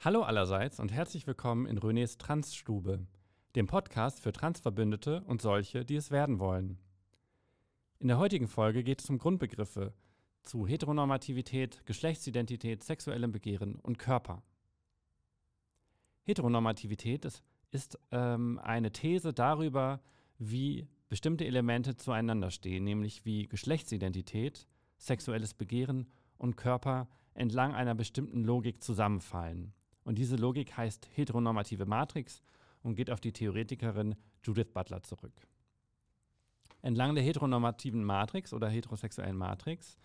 Hallo allerseits und herzlich willkommen in Renés Transstube, dem Podcast für Transverbündete und solche, die es werden wollen. In der heutigen Folge geht es um Grundbegriffe zu Heteronormativität, Geschlechtsidentität, sexuellem Begehren und Körper. Heteronormativität ist, ist ähm, eine These darüber, wie bestimmte Elemente zueinander stehen, nämlich wie Geschlechtsidentität, sexuelles Begehren und Körper entlang einer bestimmten Logik zusammenfallen. Und diese Logik heißt heteronormative Matrix und geht auf die Theoretikerin Judith Butler zurück. Entlang der heteronormativen Matrix oder heterosexuellen Matrix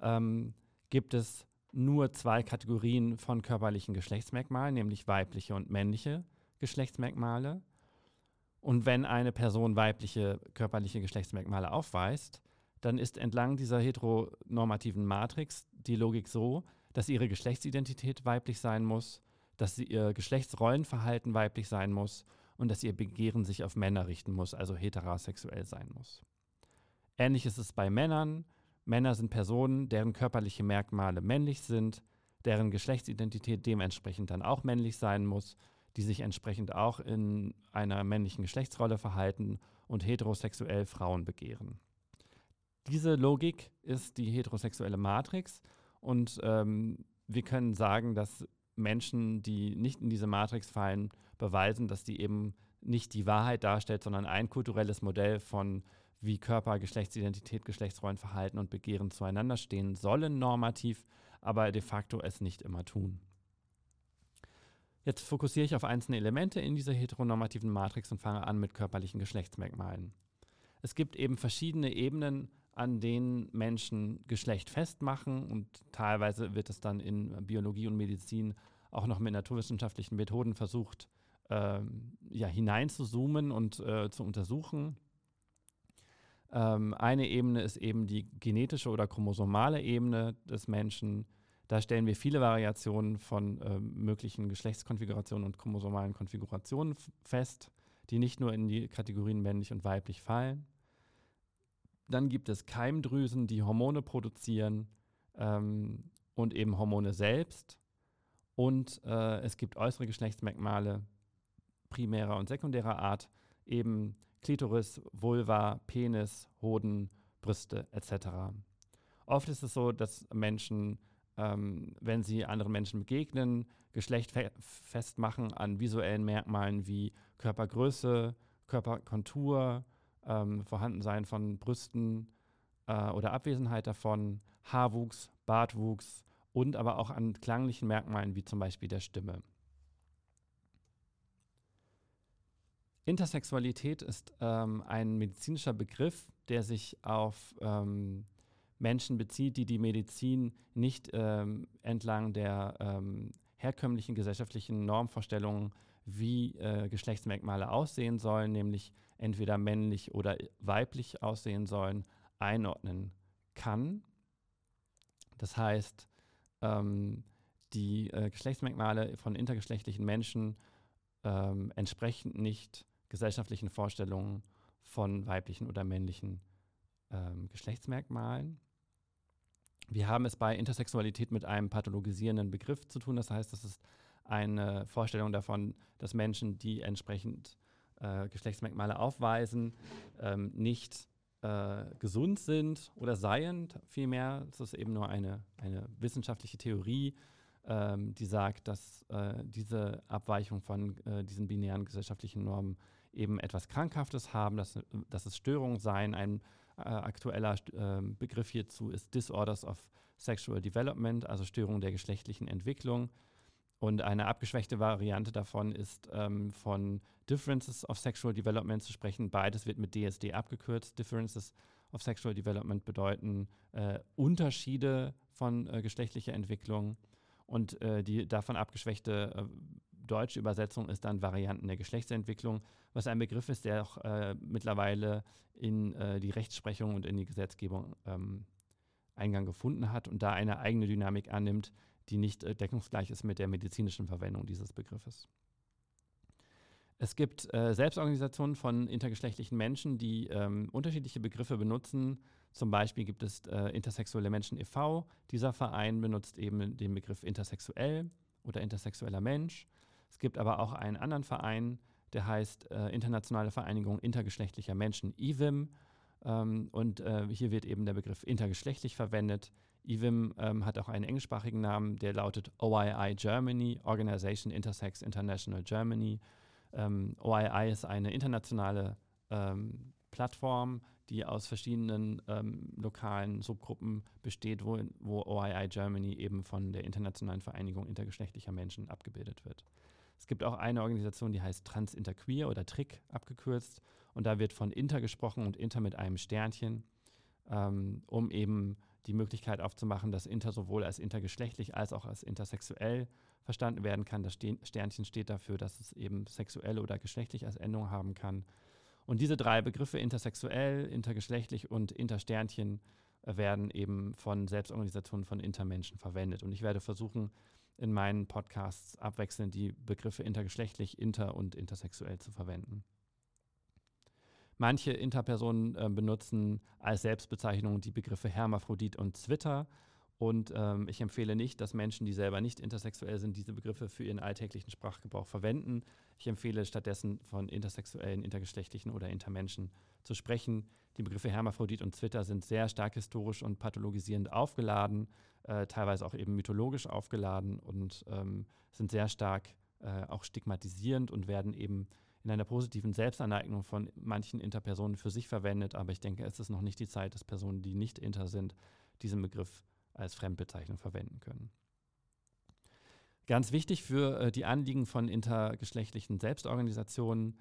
ähm, gibt es nur zwei Kategorien von körperlichen Geschlechtsmerkmalen, nämlich weibliche und männliche Geschlechtsmerkmale. Und wenn eine Person weibliche körperliche Geschlechtsmerkmale aufweist, dann ist entlang dieser heteronormativen Matrix die Logik so, dass ihre Geschlechtsidentität weiblich sein muss dass sie ihr Geschlechtsrollenverhalten weiblich sein muss und dass ihr Begehren sich auf Männer richten muss, also heterosexuell sein muss. Ähnlich ist es bei Männern. Männer sind Personen, deren körperliche Merkmale männlich sind, deren Geschlechtsidentität dementsprechend dann auch männlich sein muss, die sich entsprechend auch in einer männlichen Geschlechtsrolle verhalten und heterosexuell Frauen begehren. Diese Logik ist die heterosexuelle Matrix und ähm, wir können sagen, dass Menschen, die nicht in diese Matrix fallen, beweisen, dass die eben nicht die Wahrheit darstellt, sondern ein kulturelles Modell von wie Körper, Geschlechtsidentität, Geschlechtsrollenverhalten und Begehren zueinander stehen sollen normativ, aber de facto es nicht immer tun. Jetzt fokussiere ich auf einzelne Elemente in dieser heteronormativen Matrix und fange an mit körperlichen Geschlechtsmerkmalen. Es gibt eben verschiedene Ebenen an denen Menschen Geschlecht festmachen und teilweise wird es dann in Biologie und Medizin auch noch mit naturwissenschaftlichen Methoden versucht, ähm, ja, hineinzuzoomen und äh, zu untersuchen. Ähm, eine Ebene ist eben die genetische oder chromosomale Ebene des Menschen. Da stellen wir viele Variationen von äh, möglichen Geschlechtskonfigurationen und chromosomalen Konfigurationen fest, die nicht nur in die Kategorien männlich und weiblich fallen. Dann gibt es Keimdrüsen, die Hormone produzieren ähm, und eben Hormone selbst. Und äh, es gibt äußere Geschlechtsmerkmale primärer und sekundärer Art, eben Klitoris, Vulva, Penis, Hoden, Brüste etc. Oft ist es so, dass Menschen, ähm, wenn sie anderen Menschen begegnen, Geschlecht fe festmachen an visuellen Merkmalen wie Körpergröße, Körperkontur, ähm, Vorhandensein von Brüsten äh, oder Abwesenheit davon, Haarwuchs, Bartwuchs und aber auch an klanglichen Merkmalen wie zum Beispiel der Stimme. Intersexualität ist ähm, ein medizinischer Begriff, der sich auf ähm, Menschen bezieht, die die Medizin nicht ähm, entlang der ähm, herkömmlichen gesellschaftlichen Normvorstellungen wie äh, Geschlechtsmerkmale aussehen sollen, nämlich entweder männlich oder weiblich aussehen sollen, einordnen kann. Das heißt, ähm, die äh, Geschlechtsmerkmale von intergeschlechtlichen Menschen ähm, entsprechen nicht gesellschaftlichen Vorstellungen von weiblichen oder männlichen ähm, Geschlechtsmerkmalen. Wir haben es bei Intersexualität mit einem pathologisierenden Begriff zu tun. Das heißt, das ist eine Vorstellung davon, dass Menschen, die entsprechend äh, Geschlechtsmerkmale aufweisen, ähm, nicht äh, gesund sind oder seien vielmehr. Das ist eben nur eine, eine wissenschaftliche Theorie, ähm, die sagt, dass äh, diese Abweichung von äh, diesen binären gesellschaftlichen Normen eben etwas Krankhaftes haben, dass, dass es Störungen seien. Ein äh, aktueller ähm, Begriff hierzu ist Disorders of Sexual Development, also Störungen der geschlechtlichen Entwicklung. Und eine abgeschwächte Variante davon ist ähm, von Differences of Sexual Development zu sprechen. Beides wird mit DSD abgekürzt. Differences of Sexual Development bedeuten äh, Unterschiede von äh, geschlechtlicher Entwicklung. Und äh, die davon abgeschwächte äh, deutsche Übersetzung ist dann Varianten der Geschlechtsentwicklung, was ein Begriff ist, der auch äh, mittlerweile in äh, die Rechtsprechung und in die Gesetzgebung ähm, Eingang gefunden hat und da eine eigene Dynamik annimmt, die nicht äh, deckungsgleich ist mit der medizinischen Verwendung dieses Begriffes. Es gibt äh, Selbstorganisationen von intergeschlechtlichen Menschen, die ähm, unterschiedliche Begriffe benutzen. Zum Beispiel gibt es äh, Intersexuelle Menschen e.V. Dieser Verein benutzt eben den Begriff intersexuell oder intersexueller Mensch. Es gibt aber auch einen anderen Verein, der heißt äh, Internationale Vereinigung intergeschlechtlicher Menschen, IWIM. Ähm, und äh, hier wird eben der Begriff intergeschlechtlich verwendet. IWIM ähm, hat auch einen englischsprachigen Namen, der lautet OII Germany, Organization Intersex International Germany. Ähm, OII ist eine internationale ähm, Plattform, die aus verschiedenen ähm, lokalen Subgruppen besteht, wo, wo OII Germany eben von der Internationalen Vereinigung intergeschlechtlicher Menschen abgebildet wird. Es gibt auch eine Organisation, die heißt Transinterqueer oder TRIC abgekürzt. Und da wird von Inter gesprochen und Inter mit einem Sternchen, ähm, um eben die Möglichkeit aufzumachen, dass Inter sowohl als intergeschlechtlich als auch als intersexuell verstanden werden kann. Das Sternchen steht dafür, dass es eben sexuell oder geschlechtlich als Endung haben kann. Und diese drei Begriffe, intersexuell, intergeschlechtlich und intersternchen, äh, werden eben von Selbstorganisationen von Intermenschen verwendet. Und ich werde versuchen, in meinen Podcasts abwechselnd die Begriffe intergeschlechtlich, inter und intersexuell zu verwenden. Manche Interpersonen äh, benutzen als Selbstbezeichnung die Begriffe Hermaphrodit und Zwitter. Und ähm, ich empfehle nicht, dass Menschen, die selber nicht intersexuell sind, diese Begriffe für ihren alltäglichen Sprachgebrauch verwenden. Ich empfehle stattdessen von intersexuellen, intergeschlechtlichen oder Intermenschen zu sprechen. Die Begriffe Hermaphrodit und Zwitter sind sehr stark historisch und pathologisierend aufgeladen, äh, teilweise auch eben mythologisch aufgeladen und ähm, sind sehr stark äh, auch stigmatisierend und werden eben in einer positiven Selbstaneignung von manchen Interpersonen für sich verwendet. Aber ich denke, es ist noch nicht die Zeit, dass Personen, die nicht inter sind, diesen Begriff als Fremdbezeichnung verwenden können. Ganz wichtig für äh, die Anliegen von intergeschlechtlichen Selbstorganisationen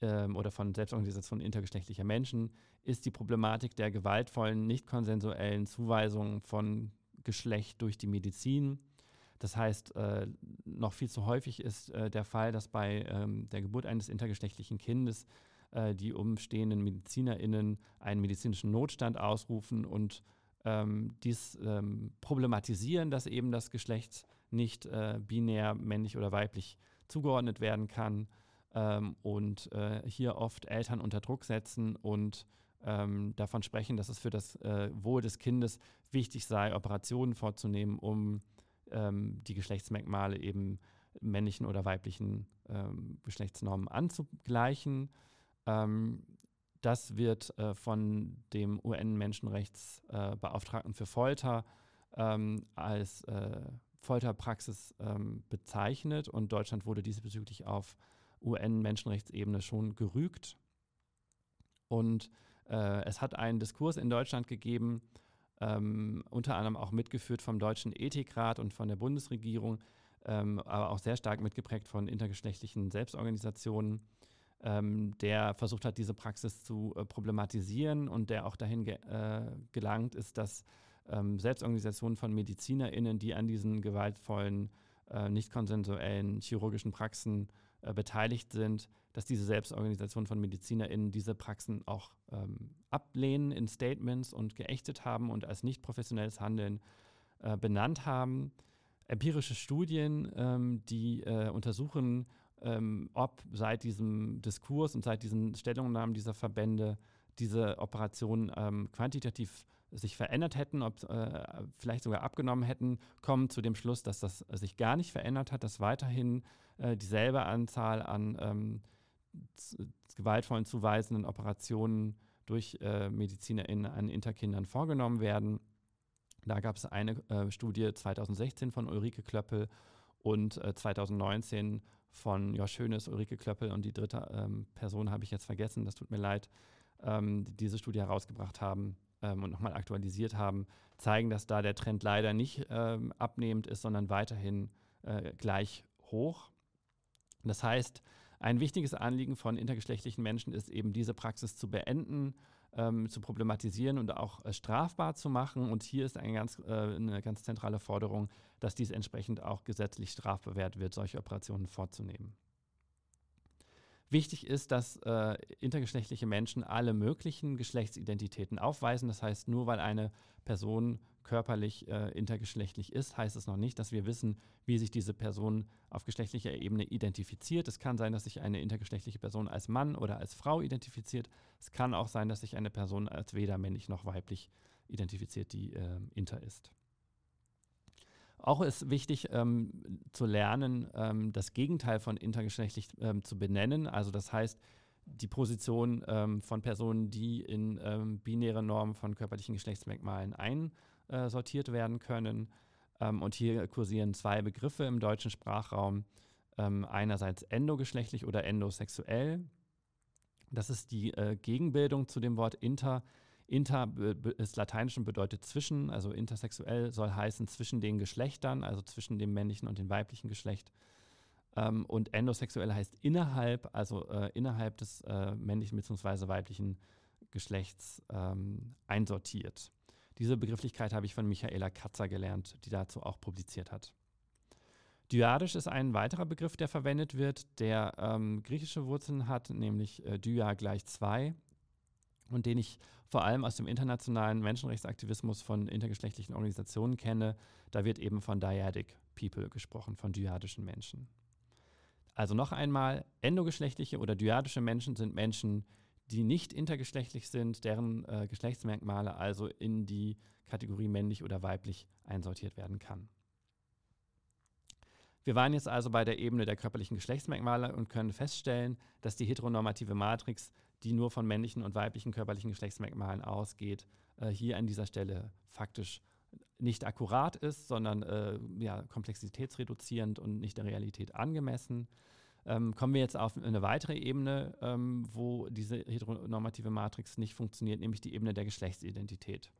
ähm, oder von Selbstorganisationen intergeschlechtlicher Menschen ist die Problematik der gewaltvollen, nicht konsensuellen Zuweisungen von Geschlecht durch die Medizin. Das heißt, äh, noch viel zu häufig ist äh, der Fall, dass bei ähm, der Geburt eines intergeschlechtlichen Kindes äh, die umstehenden MedizinerInnen einen medizinischen Notstand ausrufen und ähm, dies ähm, problematisieren, dass eben das Geschlecht nicht äh, binär männlich oder weiblich zugeordnet werden kann ähm, und äh, hier oft Eltern unter Druck setzen und ähm, davon sprechen, dass es für das äh, Wohl des Kindes wichtig sei, Operationen vorzunehmen, um ähm, die Geschlechtsmerkmale eben männlichen oder weiblichen ähm, Geschlechtsnormen anzugleichen. Ähm, das wird äh, von dem UN-Menschenrechtsbeauftragten äh, für Folter ähm, als äh, Folterpraxis ähm, bezeichnet und Deutschland wurde diesbezüglich auf UN-Menschenrechtsebene schon gerügt. Und äh, es hat einen Diskurs in Deutschland gegeben, ähm, unter anderem auch mitgeführt vom Deutschen Ethikrat und von der Bundesregierung, ähm, aber auch sehr stark mitgeprägt von intergeschlechtlichen Selbstorganisationen, ähm, der versucht hat, diese Praxis zu äh, problematisieren und der auch dahin ge äh, gelangt ist, dass ähm, Selbstorganisationen von MedizinerInnen, die an diesen gewaltvollen, äh, nicht konsensuellen chirurgischen Praxen äh, beteiligt sind, dass diese Selbstorganisationen von MedizinerInnen diese Praxen auch ähm, ablehnen in Statements und geächtet haben und als nicht professionelles Handeln äh, benannt haben. Empirische Studien, ähm, die äh, untersuchen, ähm, ob seit diesem Diskurs und seit diesen Stellungnahmen dieser Verbände diese Operationen ähm, quantitativ sich verändert hätten, ob äh, vielleicht sogar abgenommen hätten, kommen zu dem Schluss, dass das sich gar nicht verändert hat, dass weiterhin äh, dieselbe Anzahl an ähm, gewaltvollen zuweisenden Operationen durch äh, MedizinerInnen an Interkindern vorgenommen werden. Da gab es eine äh, Studie 2016 von Ulrike Klöppel und äh, 2019 von Josh Schönes, Ulrike Klöppel und die dritte ähm, Person habe ich jetzt vergessen, das tut mir leid, ähm, die diese Studie herausgebracht haben ähm, und nochmal aktualisiert haben, zeigen, dass da der Trend leider nicht ähm, abnehmend ist, sondern weiterhin äh, gleich hoch. Das heißt, ein wichtiges Anliegen von intergeschlechtlichen Menschen ist eben diese Praxis zu beenden, ähm, zu problematisieren und auch äh, strafbar zu machen. Und hier ist eine ganz, äh, eine ganz zentrale Forderung, dass dies entsprechend auch gesetzlich strafbewehrt wird, solche Operationen vorzunehmen. Wichtig ist, dass äh, intergeschlechtliche Menschen alle möglichen Geschlechtsidentitäten aufweisen. Das heißt, nur weil eine Person körperlich äh, intergeschlechtlich ist, heißt es noch nicht, dass wir wissen, wie sich diese Person auf geschlechtlicher Ebene identifiziert. Es kann sein, dass sich eine intergeschlechtliche Person als Mann oder als Frau identifiziert. Es kann auch sein, dass sich eine Person als weder männlich noch weiblich identifiziert, die äh, inter ist. Auch ist wichtig ähm, zu lernen, ähm, das Gegenteil von intergeschlechtlich ähm, zu benennen. Also das heißt, die Position ähm, von Personen, die in ähm, binäre Normen von körperlichen Geschlechtsmerkmalen einsortiert werden können. Ähm, und hier kursieren zwei Begriffe im deutschen Sprachraum. einerseits endogeschlechtlich oder endosexuell. Das ist die äh, Gegenbildung zu dem Wort inter Inter ist lateinisch und bedeutet zwischen, also intersexuell soll heißen zwischen den Geschlechtern, also zwischen dem männlichen und dem weiblichen Geschlecht. Ähm, und endosexuell heißt innerhalb, also äh, innerhalb des äh, männlichen bzw. weiblichen Geschlechts ähm, einsortiert. Diese Begrifflichkeit habe ich von Michaela Katzer gelernt, die dazu auch publiziert hat. Dyadisch ist ein weiterer Begriff, der verwendet wird, der ähm, griechische Wurzeln hat, nämlich äh, dia gleich zwei und den ich vor allem aus dem internationalen Menschenrechtsaktivismus von intergeschlechtlichen Organisationen kenne. Da wird eben von Dyadic People gesprochen, von dyadischen Menschen. Also noch einmal, endogeschlechtliche oder dyadische Menschen sind Menschen, die nicht intergeschlechtlich sind, deren äh, Geschlechtsmerkmale also in die Kategorie männlich oder weiblich einsortiert werden kann. Wir waren jetzt also bei der Ebene der körperlichen Geschlechtsmerkmale und können feststellen, dass die heteronormative Matrix die nur von männlichen und weiblichen körperlichen Geschlechtsmerkmalen ausgeht, äh, hier an dieser Stelle faktisch nicht akkurat ist, sondern äh, ja, komplexitätsreduzierend und nicht der Realität angemessen. Ähm, kommen wir jetzt auf eine weitere Ebene, ähm, wo diese heteronormative Matrix nicht funktioniert, nämlich die Ebene der Geschlechtsidentität.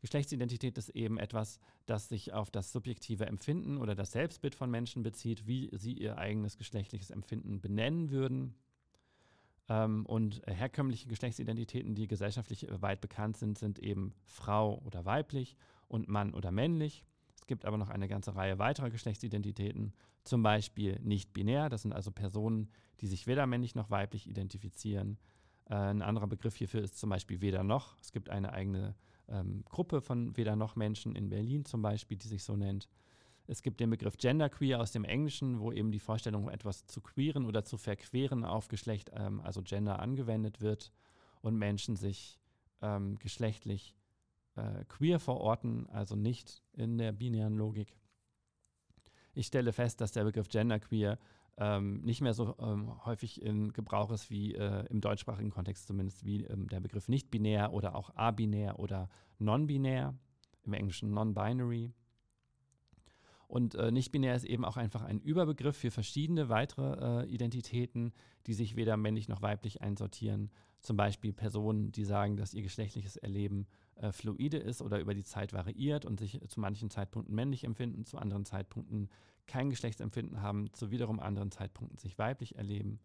Geschlechtsidentität ist eben etwas, das sich auf das subjektive Empfinden oder das Selbstbild von Menschen bezieht, wie sie ihr eigenes geschlechtliches Empfinden benennen würden. Ähm, und herkömmliche Geschlechtsidentitäten, die gesellschaftlich äh, weit bekannt sind, sind eben Frau oder weiblich und Mann oder männlich. Es gibt aber noch eine ganze Reihe weiterer Geschlechtsidentitäten, zum Beispiel nicht binär. Das sind also Personen, die sich weder männlich noch weiblich identifizieren. Äh, ein anderer Begriff hierfür ist zum Beispiel weder noch. Es gibt eine eigene ähm, Gruppe von weder noch Menschen in Berlin zum Beispiel, die sich so nennt. Es gibt den Begriff Genderqueer aus dem Englischen, wo eben die Vorstellung, etwas zu queeren oder zu verqueren auf Geschlecht, ähm, also Gender, angewendet wird und Menschen sich ähm, geschlechtlich äh, queer verorten, also nicht in der binären Logik. Ich stelle fest, dass der Begriff Genderqueer ähm, nicht mehr so ähm, häufig in Gebrauch ist wie äh, im deutschsprachigen Kontext zumindest wie ähm, der Begriff nicht-binär oder auch abinär oder non-binär, im Englischen non-binary. Und äh, nicht-binär ist eben auch einfach ein Überbegriff für verschiedene weitere äh, Identitäten, die sich weder männlich noch weiblich einsortieren. Zum Beispiel Personen, die sagen, dass ihr geschlechtliches Erleben äh, fluide ist oder über die Zeit variiert und sich zu manchen Zeitpunkten männlich empfinden, zu anderen Zeitpunkten kein Geschlechtsempfinden haben, zu wiederum anderen Zeitpunkten sich weiblich erleben.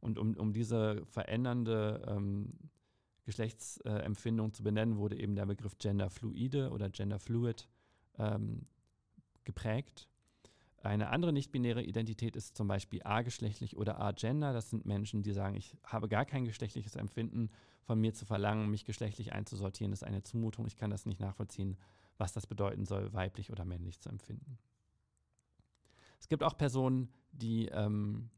Und um, um diese verändernde ähm, Geschlechtsempfindung zu benennen, wurde eben der Begriff Genderfluide oder Genderfluid ähm, geprägt. Eine andere nicht-binäre Identität ist zum Beispiel ageschlechtlich oder agender. Das sind Menschen, die sagen, ich habe gar kein geschlechtliches Empfinden. Von mir zu verlangen, mich geschlechtlich einzusortieren, ist eine Zumutung. Ich kann das nicht nachvollziehen, was das bedeuten soll, weiblich oder männlich zu empfinden. Es gibt auch Personen, die ähm,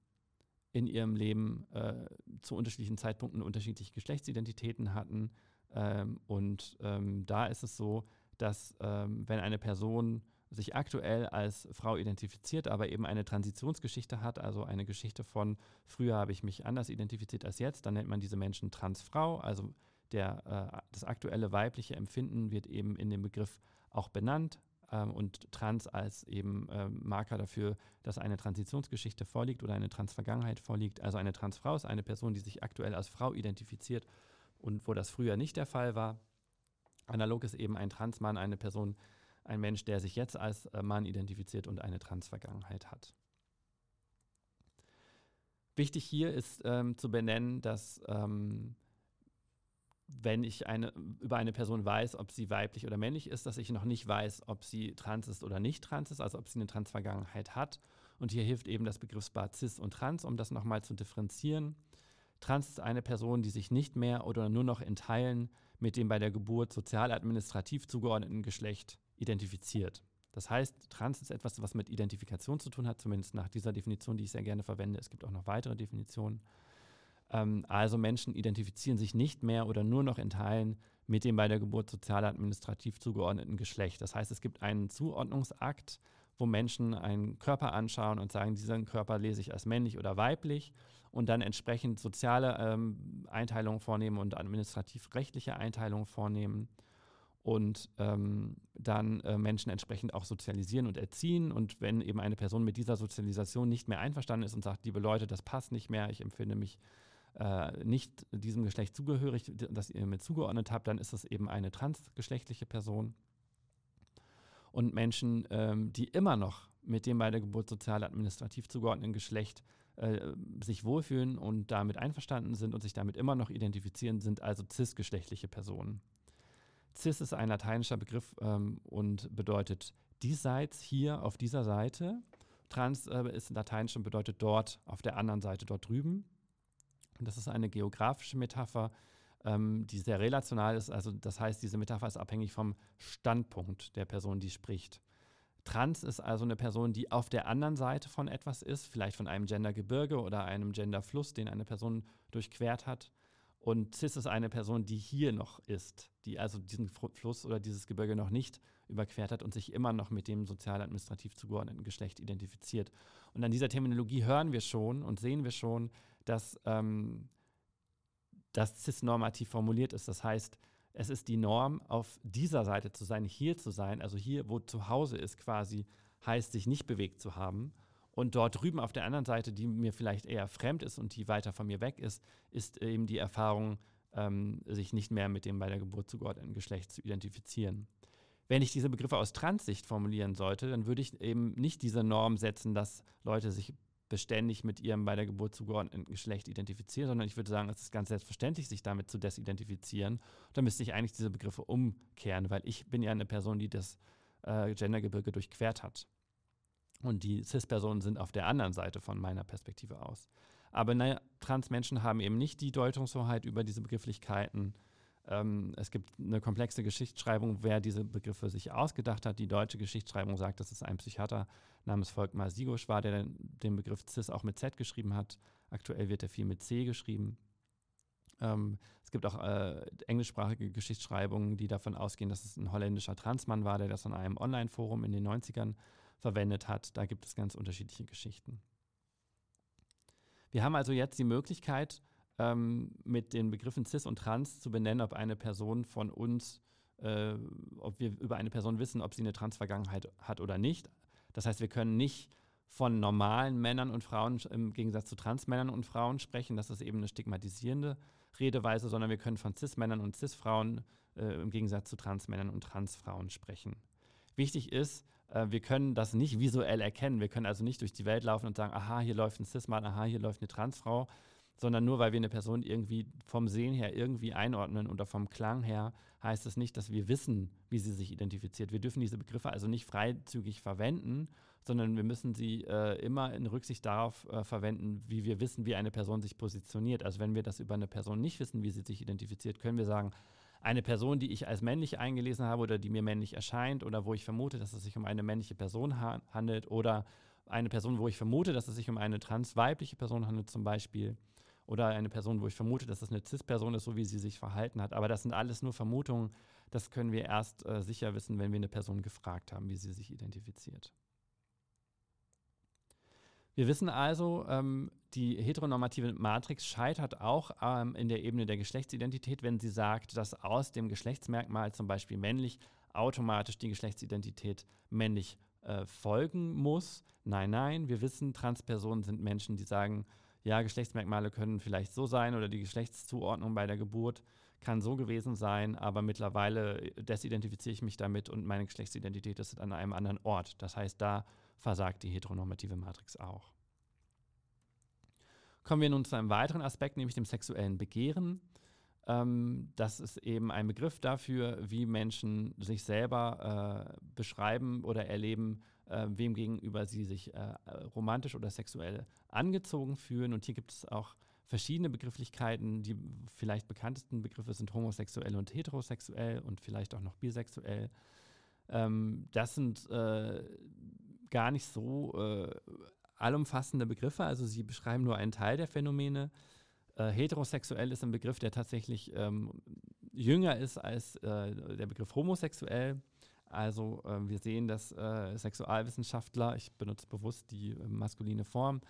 in ihrem Leben äh, zu unterschiedlichen Zeitpunkten unterschiedliche Geschlechtsidentitäten hatten. Ähm, und ähm, da ist es so, dass ähm, wenn eine Person sich aktuell als Frau identifiziert, aber eben eine Transitionsgeschichte hat, also eine Geschichte von früher habe ich mich anders identifiziert als jetzt, dann nennt man diese Menschen Transfrau, also der, äh, das aktuelle weibliche Empfinden wird eben in dem Begriff auch benannt ähm, und Trans als eben äh, Marker dafür, dass eine Transitionsgeschichte vorliegt oder eine Transvergangenheit vorliegt. Also eine Transfrau ist eine Person, die sich aktuell als Frau identifiziert und wo das früher nicht der Fall war. Analog ist eben ein Transmann eine Person, ein Mensch, der sich jetzt als äh, Mann identifiziert und eine Transvergangenheit hat. Wichtig hier ist ähm, zu benennen, dass ähm, wenn ich eine, über eine Person weiß, ob sie weiblich oder männlich ist, dass ich noch nicht weiß, ob sie trans ist oder nicht trans ist, also ob sie eine Transvergangenheit hat. Und hier hilft eben das Begriffspaar cis und trans, um das nochmal zu differenzieren. Trans ist eine Person, die sich nicht mehr oder nur noch in Teilen mit dem bei der Geburt sozial-administrativ zugeordneten Geschlecht identifiziert. Das heißt, trans ist etwas, was mit Identifikation zu tun hat, zumindest nach dieser Definition, die ich sehr gerne verwende. Es gibt auch noch weitere Definitionen. Ähm, also Menschen identifizieren sich nicht mehr oder nur noch in Teilen mit dem bei der Geburt sozial-administrativ zugeordneten Geschlecht. Das heißt, es gibt einen Zuordnungsakt wo Menschen einen Körper anschauen und sagen, diesen Körper lese ich als männlich oder weiblich und dann entsprechend soziale ähm, Einteilungen vornehmen und administrativ-rechtliche Einteilungen vornehmen und ähm, dann äh, Menschen entsprechend auch sozialisieren und erziehen. Und wenn eben eine Person mit dieser Sozialisation nicht mehr einverstanden ist und sagt, liebe Leute, das passt nicht mehr, ich empfinde mich äh, nicht diesem Geschlecht zugehörig, das ihr mir zugeordnet habt, dann ist es eben eine transgeschlechtliche Person. Und Menschen, ähm, die immer noch mit dem bei der Geburt sozial administrativ zugeordneten Geschlecht äh, sich wohlfühlen und damit einverstanden sind und sich damit immer noch identifizieren, sind also cisgeschlechtliche Personen. Cis ist ein lateinischer Begriff ähm, und bedeutet diesseits, hier auf dieser Seite. Trans äh, ist lateinisch und bedeutet dort, auf der anderen Seite, dort drüben. Und das ist eine geografische Metapher, ähm, die sehr relational ist. Also das heißt, diese Metapher ist abhängig vom Standpunkt der Person, die spricht. Trans ist also eine Person, die auf der anderen Seite von etwas ist, vielleicht von einem Gendergebirge oder einem Genderfluss, den eine Person durchquert hat. Und cis ist eine Person, die hier noch ist, die also diesen Fluss oder dieses Gebirge noch nicht überquert hat und sich immer noch mit dem sozial-administrativ zugeordneten Geschlecht identifiziert. Und an dieser Terminologie hören wir schon und sehen wir schon, dass ähm, das cis-normativ formuliert ist. Das heißt, es ist die Norm, auf dieser Seite zu sein, hier zu sein, also hier, wo zu Hause ist quasi, heißt, sich nicht bewegt zu haben. Und dort drüben auf der anderen Seite, die mir vielleicht eher fremd ist und die weiter von mir weg ist, ist eben die Erfahrung, ähm, sich nicht mehr mit dem bei der Geburt zugeordneten Geschlecht zu identifizieren. Wenn ich diese Begriffe aus Transsicht formulieren sollte, dann würde ich eben nicht diese Norm setzen, dass Leute sich beständig mit ihrem bei der Geburt zugeordneten Geschlecht identifizieren, sondern ich würde sagen, es ist ganz selbstverständlich, sich damit zu desidentifizieren. Da müsste ich eigentlich diese Begriffe umkehren, weil ich bin ja eine Person, die das äh, Gendergebirge durchquert hat. Und die CIS-Personen sind auf der anderen Seite von meiner Perspektive aus. Aber naja, Transmenschen haben eben nicht die Deutungshoheit über diese Begrifflichkeiten. Ähm, es gibt eine komplexe Geschichtsschreibung, wer diese Begriffe sich ausgedacht hat. Die deutsche Geschichtsschreibung sagt, dass es ein Psychiater namens Volkmar Sigusch war, der den Begriff CIS auch mit Z geschrieben hat. Aktuell wird er viel mit C geschrieben. Ähm, es gibt auch äh, englischsprachige Geschichtsschreibungen, die davon ausgehen, dass es ein holländischer Transmann war, der das in einem Online-Forum in den 90ern verwendet hat. Da gibt es ganz unterschiedliche Geschichten. Wir haben also jetzt die Möglichkeit, ähm, mit den Begriffen cis und trans zu benennen, ob eine Person von uns, äh, ob wir über eine Person wissen, ob sie eine Transvergangenheit hat oder nicht. Das heißt, wir können nicht von normalen Männern und Frauen im Gegensatz zu Transmännern und Frauen sprechen. Das ist eben eine stigmatisierende Redeweise, sondern wir können von Cis-Männern und Cis-Frauen äh, im Gegensatz zu Transmännern und Transfrauen sprechen. Wichtig ist, äh, wir können das nicht visuell erkennen. Wir können also nicht durch die Welt laufen und sagen, aha, hier läuft ein Cis-Mann, aha, hier läuft eine Transfrau, sondern nur weil wir eine Person irgendwie vom Sehen her irgendwie einordnen oder vom Klang her, heißt es nicht, dass wir wissen, wie sie sich identifiziert. Wir dürfen diese Begriffe also nicht freizügig verwenden, sondern wir müssen sie äh, immer in Rücksicht darauf äh, verwenden, wie wir wissen, wie eine Person sich positioniert. Also wenn wir das über eine Person nicht wissen, wie sie sich identifiziert, können wir sagen, eine Person, die ich als männlich eingelesen habe oder die mir männlich erscheint oder wo ich vermute, dass es sich um eine männliche Person ha handelt oder eine Person, wo ich vermute, dass es sich um eine transweibliche Person handelt zum Beispiel oder eine Person, wo ich vermute, dass es eine CIS-Person ist, so wie sie sich verhalten hat. Aber das sind alles nur Vermutungen. Das können wir erst äh, sicher wissen, wenn wir eine Person gefragt haben, wie sie sich identifiziert. Wir wissen also, ähm, die heteronormative Matrix scheitert auch ähm, in der Ebene der Geschlechtsidentität, wenn sie sagt, dass aus dem Geschlechtsmerkmal zum Beispiel männlich automatisch die Geschlechtsidentität männlich äh, folgen muss. Nein, nein, wir wissen, Transpersonen sind Menschen, die sagen, ja, Geschlechtsmerkmale können vielleicht so sein oder die Geschlechtszuordnung bei der Geburt kann so gewesen sein, aber mittlerweile desidentifiziere ich mich damit und meine Geschlechtsidentität ist an einem anderen Ort. Das heißt, da versagt die heteronormative Matrix auch. Kommen wir nun zu einem weiteren Aspekt, nämlich dem sexuellen Begehren. Ähm, das ist eben ein Begriff dafür, wie Menschen sich selber äh, beschreiben oder erleben, äh, wem gegenüber sie sich äh, romantisch oder sexuell angezogen fühlen. Und hier gibt es auch verschiedene Begrifflichkeiten. Die vielleicht bekanntesten Begriffe sind homosexuell und heterosexuell und vielleicht auch noch bisexuell. Ähm, das sind äh, gar nicht so äh, allumfassende Begriffe, also sie beschreiben nur einen Teil der Phänomene. Äh, heterosexuell ist ein Begriff, der tatsächlich ähm, jünger ist als äh, der Begriff homosexuell. Also äh, wir sehen, dass äh, Sexualwissenschaftler, ich benutze bewusst die äh, maskuline Form,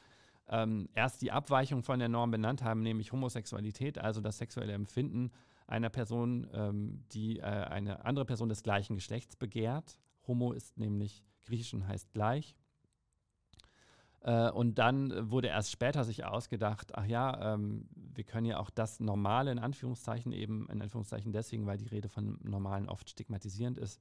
ähm, erst die Abweichung von der Norm benannt haben, nämlich Homosexualität, also das sexuelle Empfinden einer Person, ähm, die äh, eine andere Person des gleichen Geschlechts begehrt. Homo ist nämlich griechisch und heißt gleich. Äh, und dann wurde erst später sich ausgedacht, ach ja, ähm, wir können ja auch das Normale in Anführungszeichen eben, in Anführungszeichen deswegen, weil die Rede von Normalen oft stigmatisierend ist,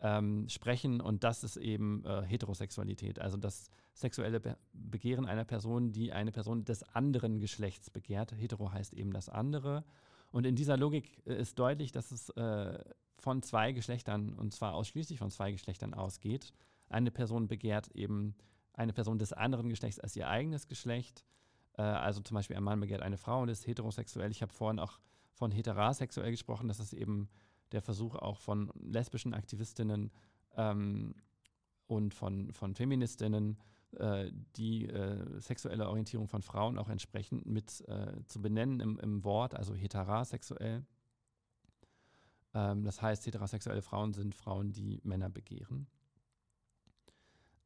ähm, sprechen und das ist eben äh, Heterosexualität, also das sexuelle Be Begehren einer Person, die eine Person des anderen Geschlechts begehrt. Hetero heißt eben das andere. Und in dieser Logik äh, ist deutlich, dass es äh, von zwei Geschlechtern, und zwar ausschließlich von zwei Geschlechtern ausgeht. Eine Person begehrt eben eine Person des anderen Geschlechts als ihr eigenes Geschlecht. Äh, also zum Beispiel ein Mann begehrt eine Frau und ist heterosexuell. Ich habe vorhin auch von heterasexuell gesprochen. Das ist eben der Versuch auch von lesbischen Aktivistinnen ähm, und von, von Feministinnen, äh, die äh, sexuelle Orientierung von Frauen auch entsprechend mit äh, zu benennen im, im Wort, also heterasexuell. Ähm, das heißt, heterosexuelle Frauen sind Frauen, die Männer begehren.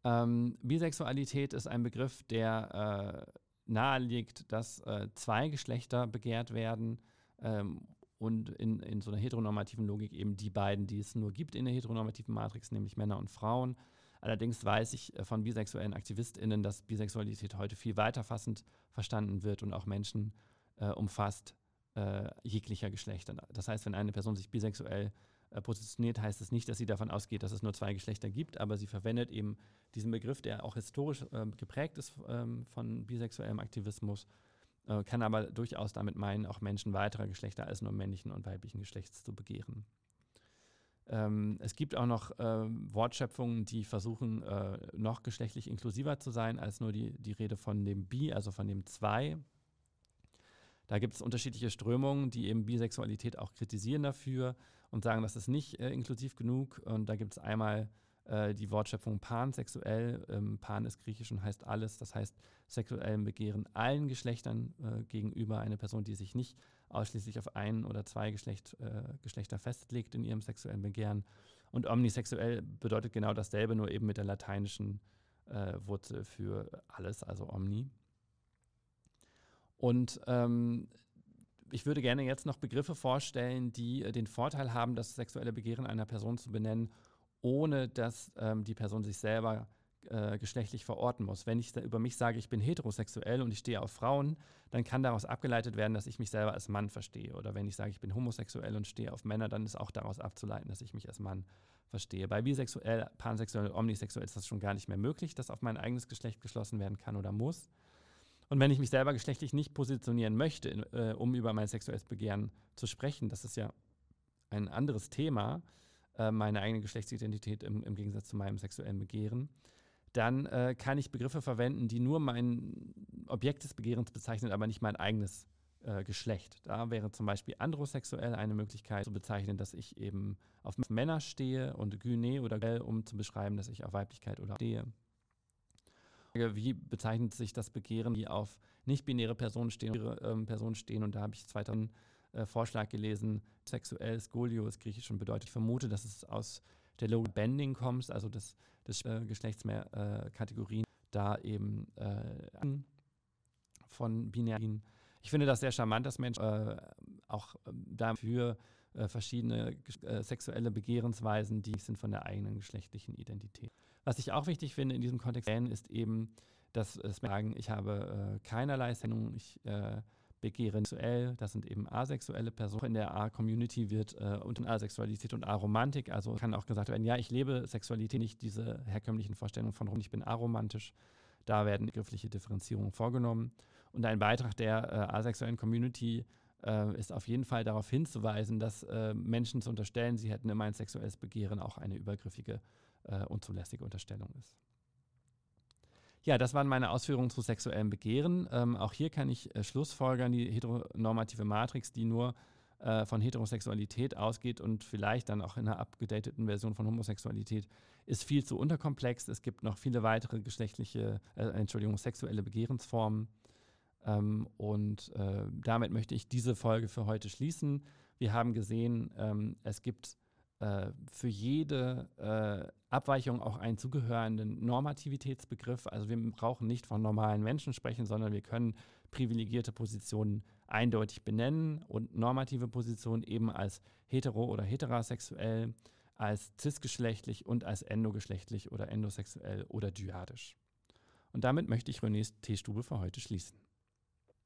Ähm, Bisexualität ist ein Begriff, der äh, naheliegt, dass äh, zwei Geschlechter begehrt werden ähm, und in, in so einer heteronormativen Logik eben die beiden, die es nur gibt in der heteronormativen Matrix, nämlich Männer und Frauen. Allerdings weiß ich äh, von bisexuellen AktivistInnen, dass Bisexualität heute viel weiterfassend verstanden wird und auch Menschen äh, umfasst äh, jeglicher Geschlechter. Das heißt, wenn eine Person sich bisexuell äh, positioniert, heißt es nicht, dass sie davon ausgeht, dass es nur zwei Geschlechter gibt, aber sie verwendet eben diesen Begriff, der auch historisch äh, geprägt ist ähm, von bisexuellem Aktivismus, äh, kann aber durchaus damit meinen, auch Menschen weiterer Geschlechter als nur männlichen und weiblichen Geschlechts zu begehren. Ähm, es gibt auch noch äh, Wortschöpfungen, die versuchen, äh, noch geschlechtlich inklusiver zu sein als nur die, die Rede von dem Bi, also von dem Zwei. Da gibt es unterschiedliche Strömungen, die eben Bisexualität auch kritisieren dafür und sagen, das ist nicht äh, inklusiv genug. Und da gibt es einmal äh, die Wortschöpfung pansexuell. Ähm, Pan ist griechisch und heißt alles. Das heißt, sexuellem Begehren allen Geschlechtern äh, gegenüber eine Person, die sich nicht ausschließlich auf ein oder zwei Geschlecht, äh, Geschlechter festlegt in ihrem sexuellen Begehren. Und omnisexuell bedeutet genau dasselbe, nur eben mit der lateinischen äh, Wurzel für alles, also omni. Und ähm, ich würde gerne jetzt noch Begriffe vorstellen, die äh, den Vorteil haben, das sexuelle Begehren einer Person zu benennen, ohne dass ähm, die Person sich selber äh, geschlechtlich verorten muss. Wenn ich über mich sage, ich bin heterosexuell und ich stehe auf Frauen, dann kann daraus abgeleitet werden, dass ich mich selber als Mann verstehe. Oder wenn ich sage, ich bin homosexuell und stehe auf Männer, dann ist auch daraus abzuleiten, dass ich mich als Mann verstehe. Bei bisexuell, pansexuell, omnisexuell ist das schon gar nicht mehr möglich, dass auf mein eigenes Geschlecht geschlossen werden kann oder muss. Und wenn ich mich selber geschlechtlich nicht positionieren möchte, äh, um über mein sexuelles Begehren zu sprechen, das ist ja ein anderes Thema, äh, meine eigene Geschlechtsidentität im, im, Gegensatz zu meinem sexuellen Begehren, dann äh, kann ich Begriffe verwenden, die nur mein Objekt des Begehrens bezeichnen, aber nicht mein eigenes äh, Geschlecht. Da wäre zum Beispiel androsexuell eine Möglichkeit zu bezeichnen, dass ich eben auf Männer stehe und Gyne oder Gel, um zu beschreiben, dass ich auf Weiblichkeit oder stehe. Wie bezeichnet sich das Begehren, die auf nicht-binäre Personen stehen, ähm, Personen stehen? Und da habe ich zweiter äh, Vorschlag gelesen, sexuell, Skolio ist griechisch und bedeutet, ich vermute, dass es aus der Logik Bending kommt, also des, des äh, Geschlechtsmehrkategorien, äh, da eben äh, von binären. Ich finde das sehr charmant, dass Menschen äh, auch ähm, dafür äh, verschiedene äh, sexuelle Begehrensweisen, die sind von der eigenen geschlechtlichen Identität. Was ich auch wichtig finde in diesem Kontext ist eben, dass es sagen, ich habe äh, keinerlei Sendung, ich äh, begehre sexuell, das sind eben asexuelle Personen. In der A-Community wird äh, unter Asexualität und Aromantik, also kann auch gesagt werden, ja, ich lebe Sexualität nicht, diese herkömmlichen Vorstellungen von rum, ich bin aromantisch. Da werden begriffliche Differenzierungen vorgenommen. Und ein Beitrag der äh, asexuellen Community äh, ist auf jeden Fall darauf hinzuweisen, dass äh, Menschen zu unterstellen, sie hätten immer ein sexuelles Begehren, auch eine übergriffige, äh, unzulässige Unterstellung ist. Ja, das waren meine Ausführungen zu sexuellem Begehren. Ähm, auch hier kann ich äh, schlussfolgern, die heteronormative Matrix, die nur äh, von Heterosexualität ausgeht und vielleicht dann auch in einer abgedateten Version von Homosexualität, ist viel zu unterkomplex. Es gibt noch viele weitere geschlechtliche, äh, Entschuldigung, sexuelle Begehrensformen. Ähm, und äh, damit möchte ich diese Folge für heute schließen. Wir haben gesehen, ähm, es gibt äh, für jede äh, Abweichung auch einen zugehörenden Normativitätsbegriff. Also wir brauchen nicht von normalen Menschen sprechen, sondern wir können privilegierte Positionen eindeutig benennen und normative Positionen eben als hetero oder heterasexuell, als cisgeschlechtlich und als endogeschlechtlich oder endosexuell oder dyadisch. Und damit möchte ich Renés Teestube für heute schließen.